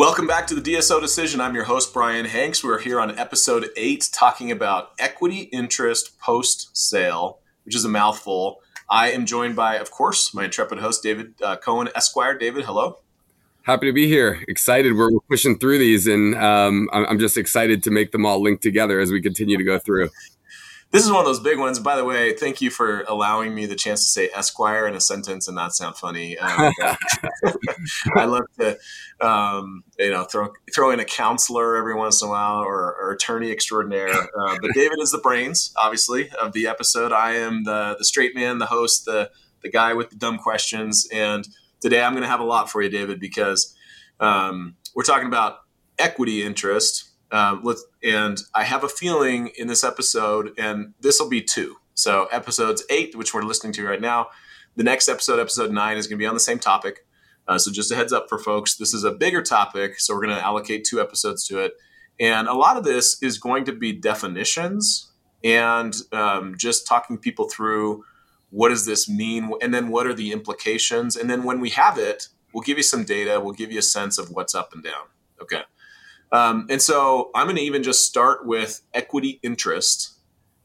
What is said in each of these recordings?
Welcome back to the DSO Decision. I'm your host, Brian Hanks. We're here on episode eight talking about equity interest post sale, which is a mouthful. I am joined by, of course, my intrepid host, David uh, Cohen Esquire. David, hello. Happy to be here. Excited. We're, pushing through these, and um, I'm just excited to make them all link together as we continue to go through. This is one of those big ones. By the way, thank you for allowing me the chance to say Esquire in a sentence and not sound funny. Um, I love to, um, you know, throw throw in a counselor every once in a while or, or attorney extraordinaire. Uh, but David is the brains, obviously, of the episode. I am the the straight man, the host, the the guy with the dumb questions. And today I'm going to have a lot for you, David, because um, we're talking about equity interest um, let's, and I have a feeling in this episode, and this will be two. So episodes eight, which we're listening to right now, the next episode, episode nine, is going to be on the same topic. Uh, so just a heads up for folks, this is a bigger topic, so we're going to allocate two episodes to it. And a lot of this is going to be definitions and um, just talking people through what does this mean, and then what are the implications. And then when we have it, we'll give you some data, we'll give you a sense of what's up and down. Okay. Um, and so I'm going to even just start with equity interest.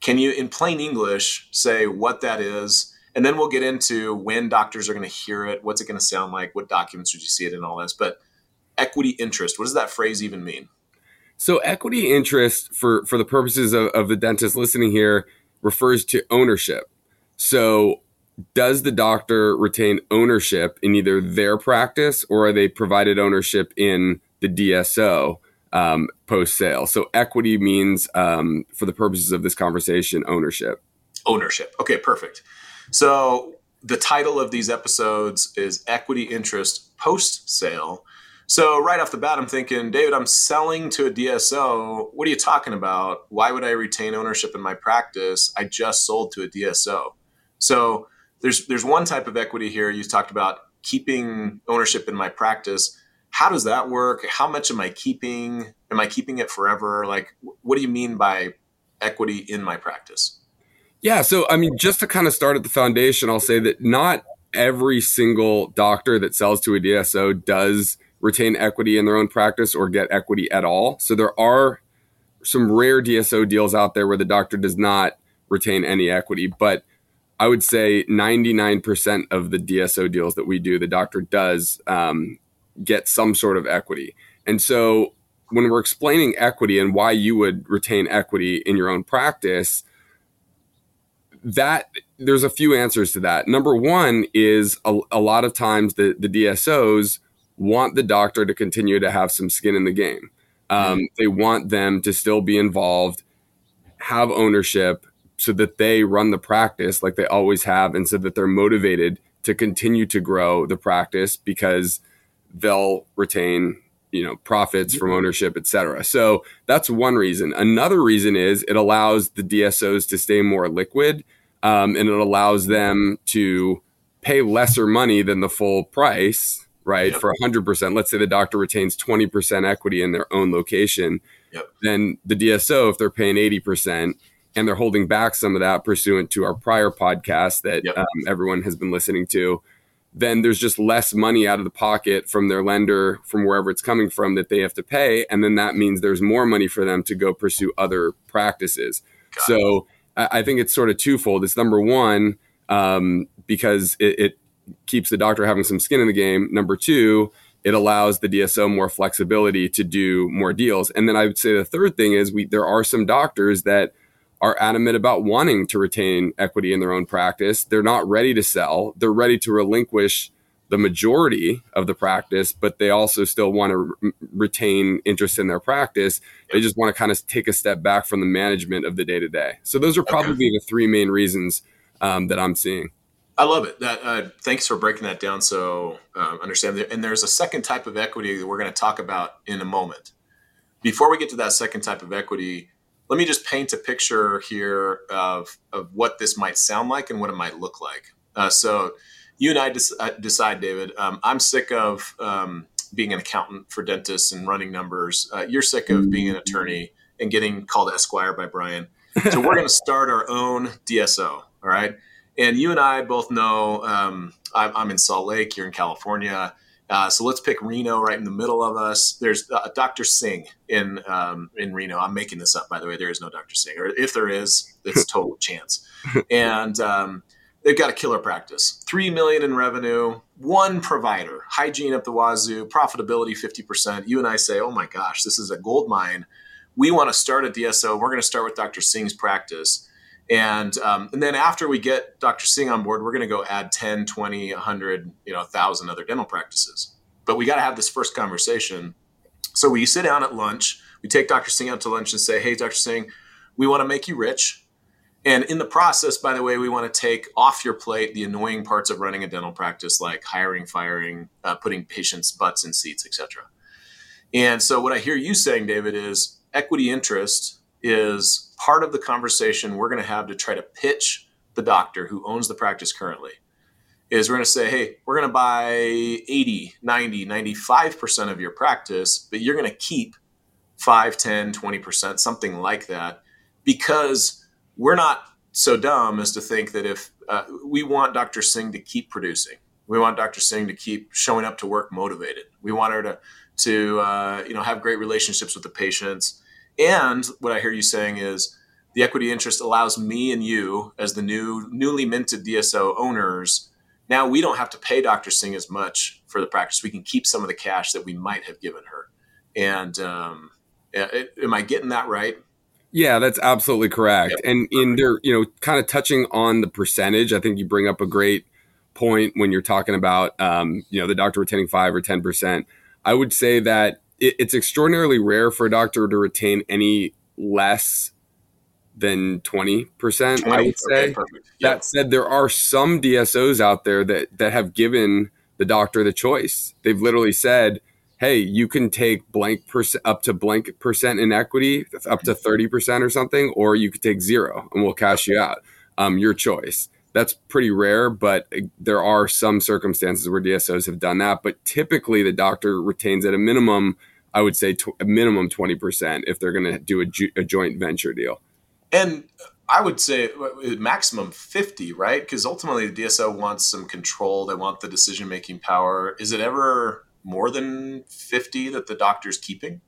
Can you, in plain English, say what that is? And then we'll get into when doctors are going to hear it, what's it going to sound like, what documents would you see it in, all this. But equity interest, what does that phrase even mean? So, equity interest, for, for the purposes of, of the dentist listening here, refers to ownership. So, does the doctor retain ownership in either their practice or are they provided ownership in the DSO? Um, post sale. So equity means, um, for the purposes of this conversation, ownership. Ownership. Okay, perfect. So the title of these episodes is Equity Interest Post Sale. So right off the bat, I'm thinking, David, I'm selling to a DSO. What are you talking about? Why would I retain ownership in my practice? I just sold to a DSO. So there's there's one type of equity here. You talked about keeping ownership in my practice how does that work? How much am I keeping? Am I keeping it forever? Like, what do you mean by equity in my practice? Yeah. So, I mean, just to kind of start at the foundation, I'll say that not every single doctor that sells to a DSO does retain equity in their own practice or get equity at all. So, there are some rare DSO deals out there where the doctor does not retain any equity. But I would say 99% of the DSO deals that we do, the doctor does um, get some sort of equity. And so when we're explaining equity and why you would retain equity in your own practice, that there's a few answers to that. Number one is a, a lot of times the, the DSOs want the doctor to continue to have some skin in the game. Um, mm-hmm. They want them to still be involved, have ownership, so that they run the practice like they always have, and so that they're motivated to continue to grow the practice because – they'll retain you know profits from ownership et cetera so that's one reason another reason is it allows the dsos to stay more liquid um, and it allows them to pay lesser money than the full price right yep. for 100% let's say the doctor retains 20% equity in their own location yep. then the dso if they're paying 80% and they're holding back some of that pursuant to our prior podcast that yep. um, everyone has been listening to then there's just less money out of the pocket from their lender from wherever it's coming from that they have to pay. And then that means there's more money for them to go pursue other practices. Got so it. I, think it's sort of twofold. It's number one um, because it, it keeps the doctor having some skin in the game. Number two it allows the dso more flexibility to do more deals. And then i would say the third thing is we there are some doctors that are adamant about wanting to retain equity in their own practice. They're not ready to sell. They're ready to relinquish the majority of the practice, but they also still want to re- retain interest in their practice. They just want to kind of take a step back from the management of the day to day. So those are probably okay. the three main reasons um, that I'm seeing. I love it. That uh, thanks for breaking that down so uh, understand. And there's a second type of equity that we're going to talk about in a moment. Before we get to that second type of equity, let me just paint a picture here of, of what this might sound like and what it might look like. Uh, so, you and I uh, decide, David. Um, I'm sick of um, being an accountant for dentists and running numbers. Uh, you're sick of being an attorney and getting called Esquire by Brian. So, we're going to start our own DSO. All right. And you and I both know um, I'm, I'm in Salt Lake, you're in California Uh, so let's pick Reno right in the middle of us. There's uh, Dr. Singh in um, in Reno. I'm making this up, by the way. There is no Dr. Singh, or if there is, it's total chance. And um, they've got a killer practice. Three million in revenue, one provider, hygiene up the wazoo, profitability 50%. You and I say, oh my gosh, this is a gold mine. We want to start a DSO. We're going to start with Dr. Singh's practice. And, um, and then after we get Dr. Singh on board, we're going to go add 10, 20, 100, you know, 1,000 other dental practices. But we got to have this first conversation. So we sit down at lunch, we take Dr. Singh out to lunch and say, hey, Dr. Singh, we want to make you rich and in the process, by the way, we want to take off your plate the annoying parts of running a dental practice, like hiring, firing, uh, putting patients' butts in seats, etc. And so, what I hear you saying, David, is equity interest is part of the conversation we're going to have to try to pitch the doctor who owns the practice currently. Is we're going to say, hey, we're going to buy 80, 90, 95% of your practice, but you're going to keep 5, 10, 20%, something like that, because we're not so dumb as to think that if uh, we want Dr. Singh to keep producing, we want Dr. Singh to keep showing up to work motivated. We want her to to uh, you know have great relationships with the patients. And what I hear you saying is the equity interest allows me and you as the new newly minted DSO owners. Now we don't have to pay Dr. Singh as much for the practice. We can keep some of the cash that we might have given her. And um, am I getting that right? Yeah, that's absolutely correct. Yep. And in there, you know, kind of touching on the percentage, I think you bring up a great point when you're talking about, um, you know, the doctor retaining five or 10%. I would say that it, it's extraordinarily rare for a doctor to retain any less than 20%, 20? I would say. Okay. That said, there are some DSOs out there that, that have given the doctor the choice. They've literally said, hey, you can take blank percent up to blank percent in equity, up to 30% or something, or you could take zero and we'll cash you out. Um, your choice. That's pretty rare, but there are some circumstances where DSOs have done that. But typically, the doctor retains at a minimum, I would say, tw- a minimum 20% if they're going to do a, ju- a joint venture deal. And I would say maximum 50, right? Because ultimately the DSO wants some control. They want the decision making power. Is it ever more than 50 that the doctor's keeping?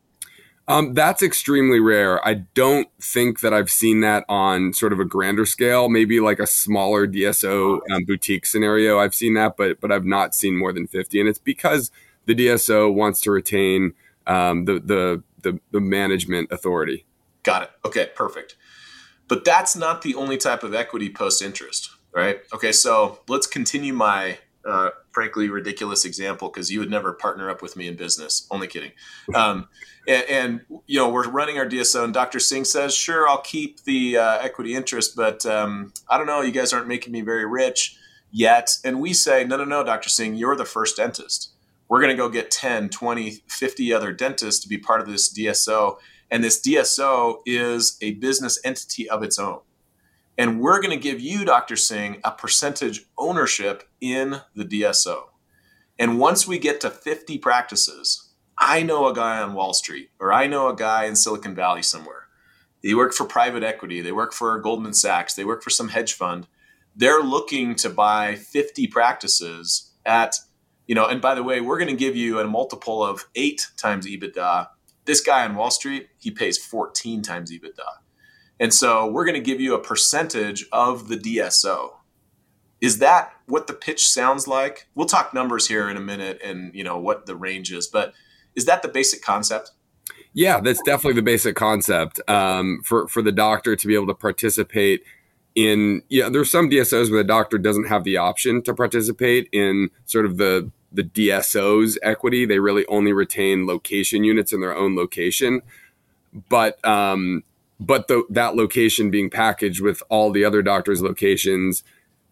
Um, that's extremely rare. I don't think that I've seen that on sort of a grander scale. Maybe like a smaller DSO um, boutique scenario. I've seen that, but but I've not seen more than fifty, and it's because the DSO wants to retain um, the, the the the management authority. Got it. Okay, perfect. But that's not the only type of equity post interest, right? Okay, so let's continue my uh, frankly ridiculous example because you would never partner up with me in business. Only kidding. Um, and, and, you know we're running our DSO, and Dr. Singh says, "Sure, I'll keep the uh, equity interest, but um, I don't know. You guys aren't making me very rich yet." And we say, "No, no, no, Dr. Singh, you're the first dentist. We're going to go get 10, 20, 50 other dentists to be part of this DSO." And this DSO is a business entity of its own. And we're going to give you, Dr. Singh, a percentage ownership in the DSO. And once we get to 50 practices, I know a guy on Wall Street or I know a guy in Silicon Valley somewhere. They work for private equity, they work for Goldman Sachs, they work for some hedge fund. They're looking to buy 50 practices at, you know, and by the way, we're going to give you a multiple of eight times EBITDA. This guy on Wall Street, he pays 14 times EBITDA. And so we're going to give you a percentage of the DSO. Is that what the pitch sounds like? We'll talk numbers here in a minute and you know what the range is, but is that the basic concept? Yeah, that's definitely the basic concept um, for for the doctor to be able to participate in. Yeah, there's some DSOs where the doctor doesn't have the option to participate in sort of the the DSO's equity. They really only retain location units in their own location, but um, but the, that location being packaged with all the other doctors' locations,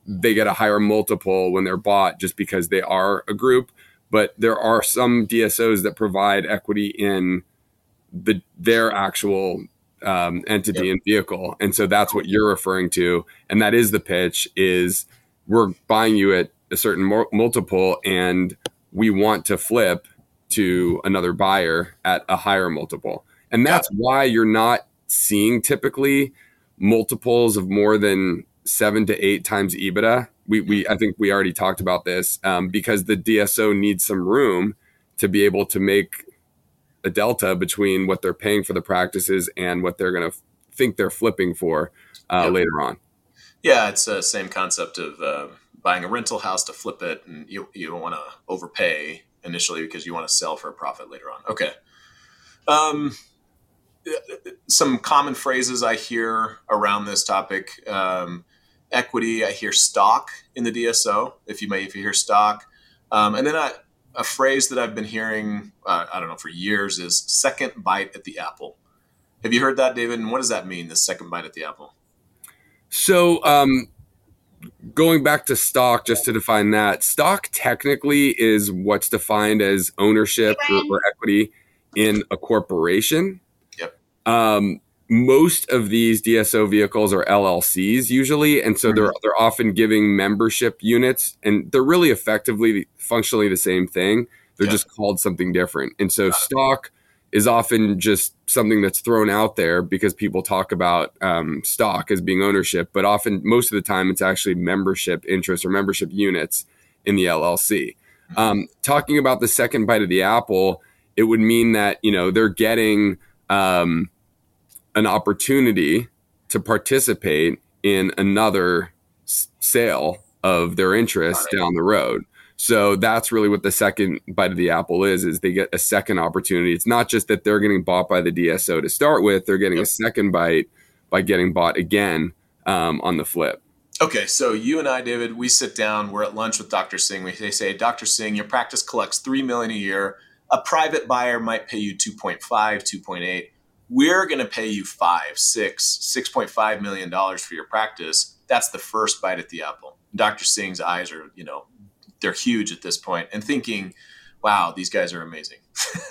they get a higher multiple when they're bought just because they are a group. But there are some DSOs that provide equity in the their actual um, entity yep. and vehicle, and so that's what you're referring to, and that is the pitch: is we're buying you at a certain multiple, and we want to flip to another buyer at a higher multiple, and that's why you're not seeing typically multiples of more than seven to eight times EBITDA. We, we I think we already talked about this um, because the DSO needs some room to be able to make a delta between what they're paying for the practices and what they're going to think they're flipping for uh, yep. later on. Yeah, it's the same concept of uh, buying a rental house to flip it, and you you don't want to overpay initially because you want to sell for a profit later on. Okay. Um, some common phrases I hear around this topic: um, equity. I hear stock in the DSO. If you may, if you hear stock, um, and then I, a phrase that I've been hearing, uh, I don't know, for years is second bite at the apple. Have you heard that, David? And what does that mean, the second bite at the apple? So, um, going back to stock, just to define that, stock technically is what's defined as ownership or, or equity in a corporation. Yep. Um, most of these DSO vehicles are LLCs usually, and so they're mm-hmm. they're often giving membership units, and they're really effectively functionally the same thing. They're just called something different. And so stock is often just something that's thrown out there because people talk about um, stock as being ownership, but often most of the time it's actually membership interest or membership units in the LLC. Mm-hmm. Um, talking about the second bite of the apple, it would mean that you know they're getting um, an opportunity to participate in another s- sale of their interest down the road. So that's really what the second bite of the apple is, is they get a second opportunity. It's not just that they're getting bought by the DSO to start with, they're getting yep. a second bite by getting bought again um, on the flip. Okay, so you and I, David, we sit down. We're at lunch with Dr. Singh. They say, Dr. Singh, your practice collects three million a year. A private buyer might pay you 2.5, 2.8. We're going to pay you five, six, 6.5 million dollars for your practice. That's the first bite at the apple. Dr. Singh's eyes are, you know, they're huge at this point and thinking wow these guys are amazing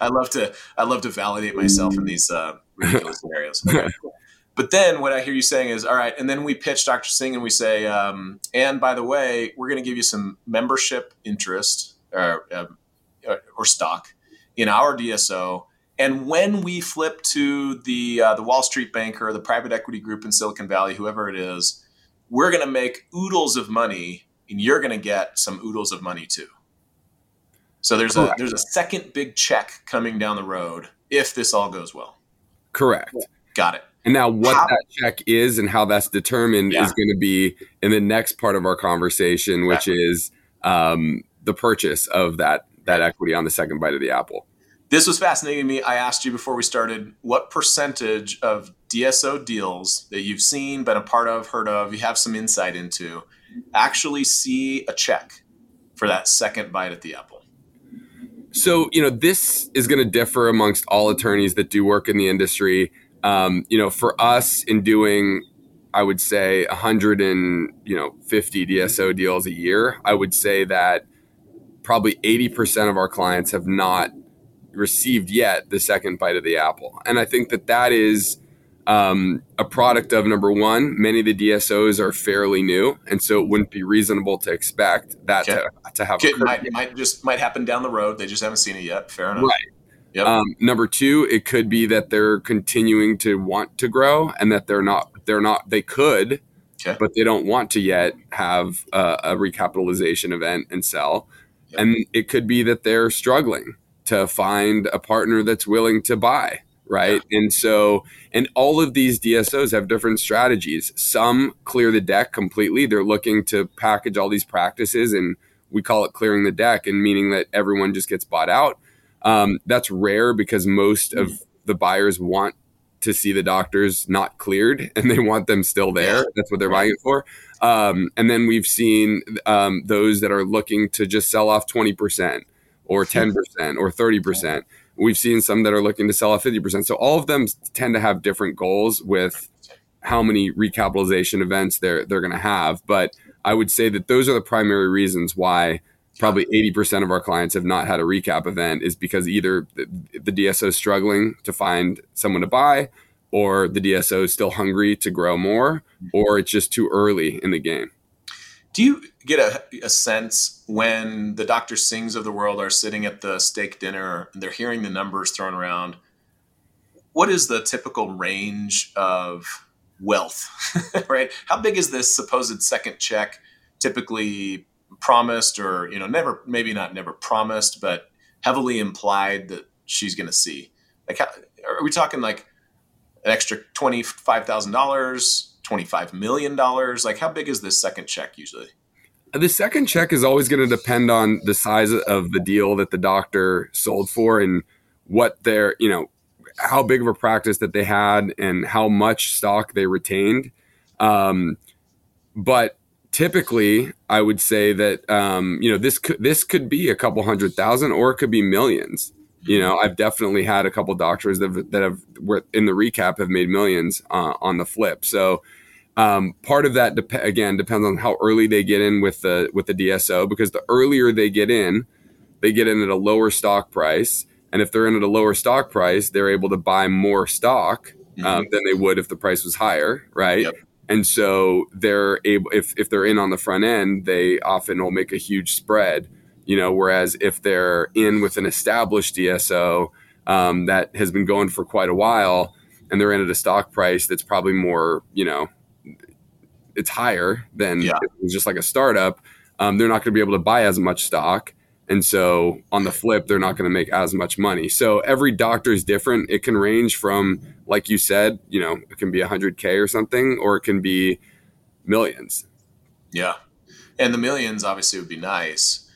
i love to i love to validate myself in these uh, ridiculous scenarios okay. but then what i hear you saying is all right and then we pitch dr singh and we say um, and by the way we're going to give you some membership interest or, uh, or stock in our dso and when we flip to the uh, the Wall Street banker, the private equity group in Silicon Valley, whoever it is, we're going to make oodles of money and you're going to get some oodles of money too. So there's Correct. a there's a second big check coming down the road if this all goes well. Correct. Got it. And now what how, that check is and how that's determined yeah. is going to be in the next part of our conversation, which exactly. is um, the purchase of that that equity on the second bite of the apple. This was fascinating to me. I asked you before we started what percentage of DSO deals that you've seen, been a part of, heard of, you have some insight into actually see a check for that second bite at the apple? So, you know, this is going to differ amongst all attorneys that do work in the industry. Um, you know, for us in doing, I would say 100 and, you know, 50 DSO deals a year, I would say that probably 80% of our clients have not received yet the second bite of the apple. And I think that that is um, a product of number one, many of the DSOs are fairly new, and so it wouldn't be reasonable to expect that okay. to, to have. Might, might just might happen down the road. They just haven't seen it yet. Fair enough. Right. Yep. Um, number two, it could be that they're continuing to want to grow, and that they're not. They're not. They could, okay. but they don't want to yet have a, a recapitalization event and sell. Yep. And it could be that they're struggling to find a partner that's willing to buy right? And so, and all of these DSOs have different strategies. Some clear the deck completely. They're looking to package all these practices, and we call it clearing the deck, and meaning that everyone just gets bought out. Um, that's rare because most of mm. the buyers want to see the doctors not cleared and they want them still there. That's what they're buying it for. Um, and then we've seen um, those that are looking to just sell off 20% or 10% or 30%. We've seen some that are looking to sell at 50%. So all of them tend to have different goals with how many recapitalization events they're they're going to have, but I would say that those are the primary reasons why probably 80% of our clients have not had a recap event is because either the, the DSO is struggling to find someone to buy or the DSO is still hungry to grow more mm-hmm. or it's just too early in the game. Do you get a, a, sense when the Dr. Singhs of the world are sitting at the steak dinner and they're hearing the numbers thrown around? What is the typical range of wealth, right? How big is this supposed second check typically promised or, you know, never, maybe not never promised, but heavily implied that she's going to see? Like, how, are we talking like an extra $25,000, $25 million? Like, how big is this second check usually? The second check is always going to depend on the size of the deal that the doctor sold for and what their, you know, how big of a practice that they had and how much stock they retained. Um, but typically, I would say that um, you know this could this could be a couple hundred thousand or it could be millions. You know, I've definitely had a couple doctors that have, that have in the recap have made millions uh, on the flip. So um, part of that dep- again depends on how early they get in with the with the DSO because the earlier they get in, they get in at a lower stock price and if they're in at a lower stock price, they're able to buy more stock um, mm-hmm. than they would if the price was higher, right? Yep. And so they're able if if they're in on the front end, they often will make a huge spread. You know, whereas if they're in with an established DSO um, that has been going for quite a while, and they're in at a stock price that's probably more, you know, it's higher than yeah. just like a startup. Um, they're not going to be able to buy as much stock, and so on the flip, they're not going to make as much money. So every doctor is different. It can range from, like you said, you know, it can be 100K or something, or it can be millions. Yeah. And the millions obviously would be nice.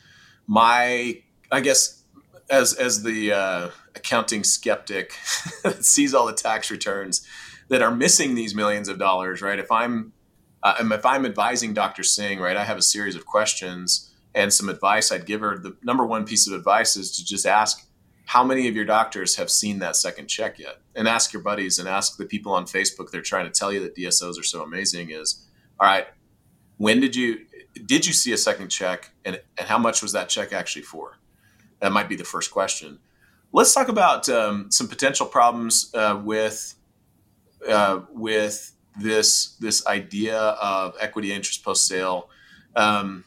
My, I guess, as, as the uh, accounting skeptic that sees all the tax returns that are missing these millions of dollars, right? If I'm, uh, if I'm advising Dr. Singh, right, I have a series of questions and some advice I'd give her, the number one piece of advice is to just ask how many of your doctors have seen that second check yet? And ask your buddies and ask the people on Facebook they're trying to tell you that DSOs are so amazing is, all right, when did you did you see a second check and, and how much was that check actually for? That might be the first question. Let's talk about um, some potential problems uh, with uh, with this this idea of equity interest post sale. Um,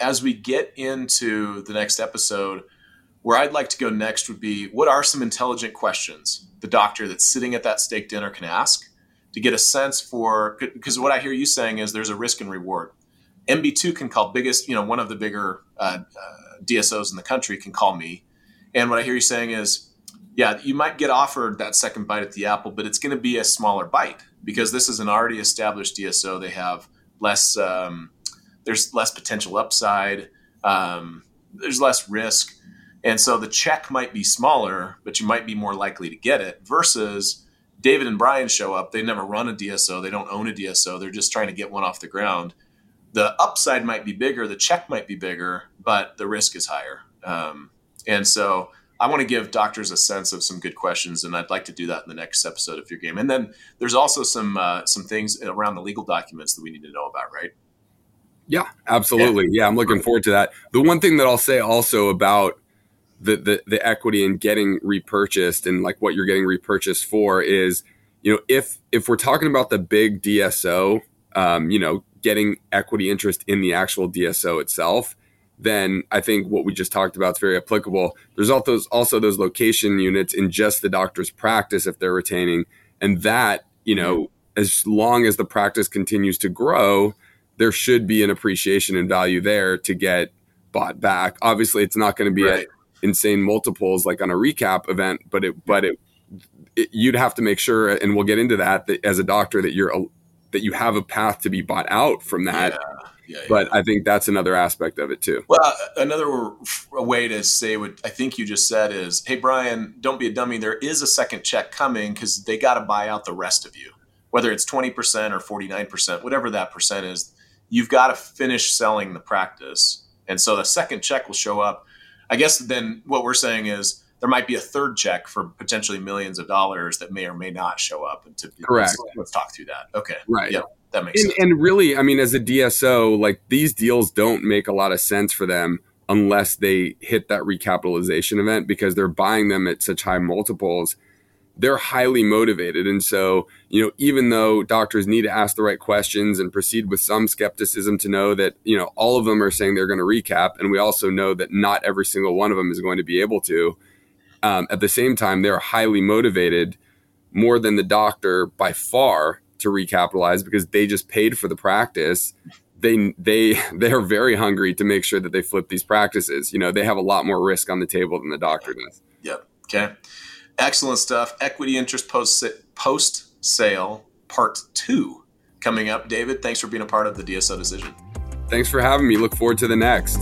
as we get into the next episode, where I'd like to go next would be what are some intelligent questions the doctor that's sitting at that steak dinner can ask to get a sense for because what I hear you saying is there's a risk and reward. MB2 can call biggest, you know, one of the bigger uh, uh, DSOs in the country can call me. And what I hear you saying is, yeah, you might get offered that second bite at the apple, but it's going to be a smaller bite because this is an already established DSO. They have less um, there's less potential upside, um, there's less risk. And so the check might be smaller, but you might be more likely to get it versus David and Brian show up. They never run a DSO, they don't own a DSO, they're just trying to get one off the ground. The upside might be bigger, the check might be bigger, but the risk is higher. Um, and so I want to give doctors a sense of some good questions, and I'd like to do that in the next episode of your game. And then there's also some uh, some things around the legal documents that we need to know about, right? Yeah, absolutely. Yeah. yeah, I'm looking forward to that. The one thing that I'll say also about the, the the equity and getting repurchased and like what you're getting repurchased for is, you know, if if we're talking about the big DSO, um, you know, getting equity interest in the actual DSO itself, then I think what we just talked about is very applicable. There's also those, also those location units in just the doctor's practice if they're retaining, and that you know, as long as the practice continues to grow, there should be an appreciation in value there to get bought back. Obviously, it's not going to be right. at insane multiples like on a recap event, but it but it, it, you'd have to make sure, and we'll get into that, that as a doctor that you're a, that you have a path to be bought out from that. Yeah. Yeah, but. I think that's another aspect of it too. Well, another way to say what I think you just said is, "Hey, Brian, don't be a dummy. There is a second check coming because they got to buy out the rest of you, whether it's twenty percent or forty nine percent, whatever that percent is you've got to finish selling the practice. And so the second check will show up. I guess then what we're saying is there might be a third check for potentially millions of dollars that may or may not show up. And to, Correct. Let's, let's talk through that. Okay. Right. Yep. That makes and, sense. And really, I mean, as a DSO, like these deals don't make a lot of sense for them unless they hit that recapitalization event because they're buying them at such high multiples they're highly motivated. And so, you know, even though doctors need to ask the right questions and proceed with some skepticism to know that, you know, all of them are saying they're going to recap, and we also know that not every single one of them is going to be able to. Um, at the same time, they're highly motivated more than the doctor by far to recapitalize because they just paid for the practice. They they they are very hungry to make sure that they flip these practices. You know they have a lot more risk on the table than the doctor does. Yep. Okay. Excellent stuff. Equity interest post post sale part two coming up. David thanks for being a part of the dso decision. Thanks for having me. Look forward to the next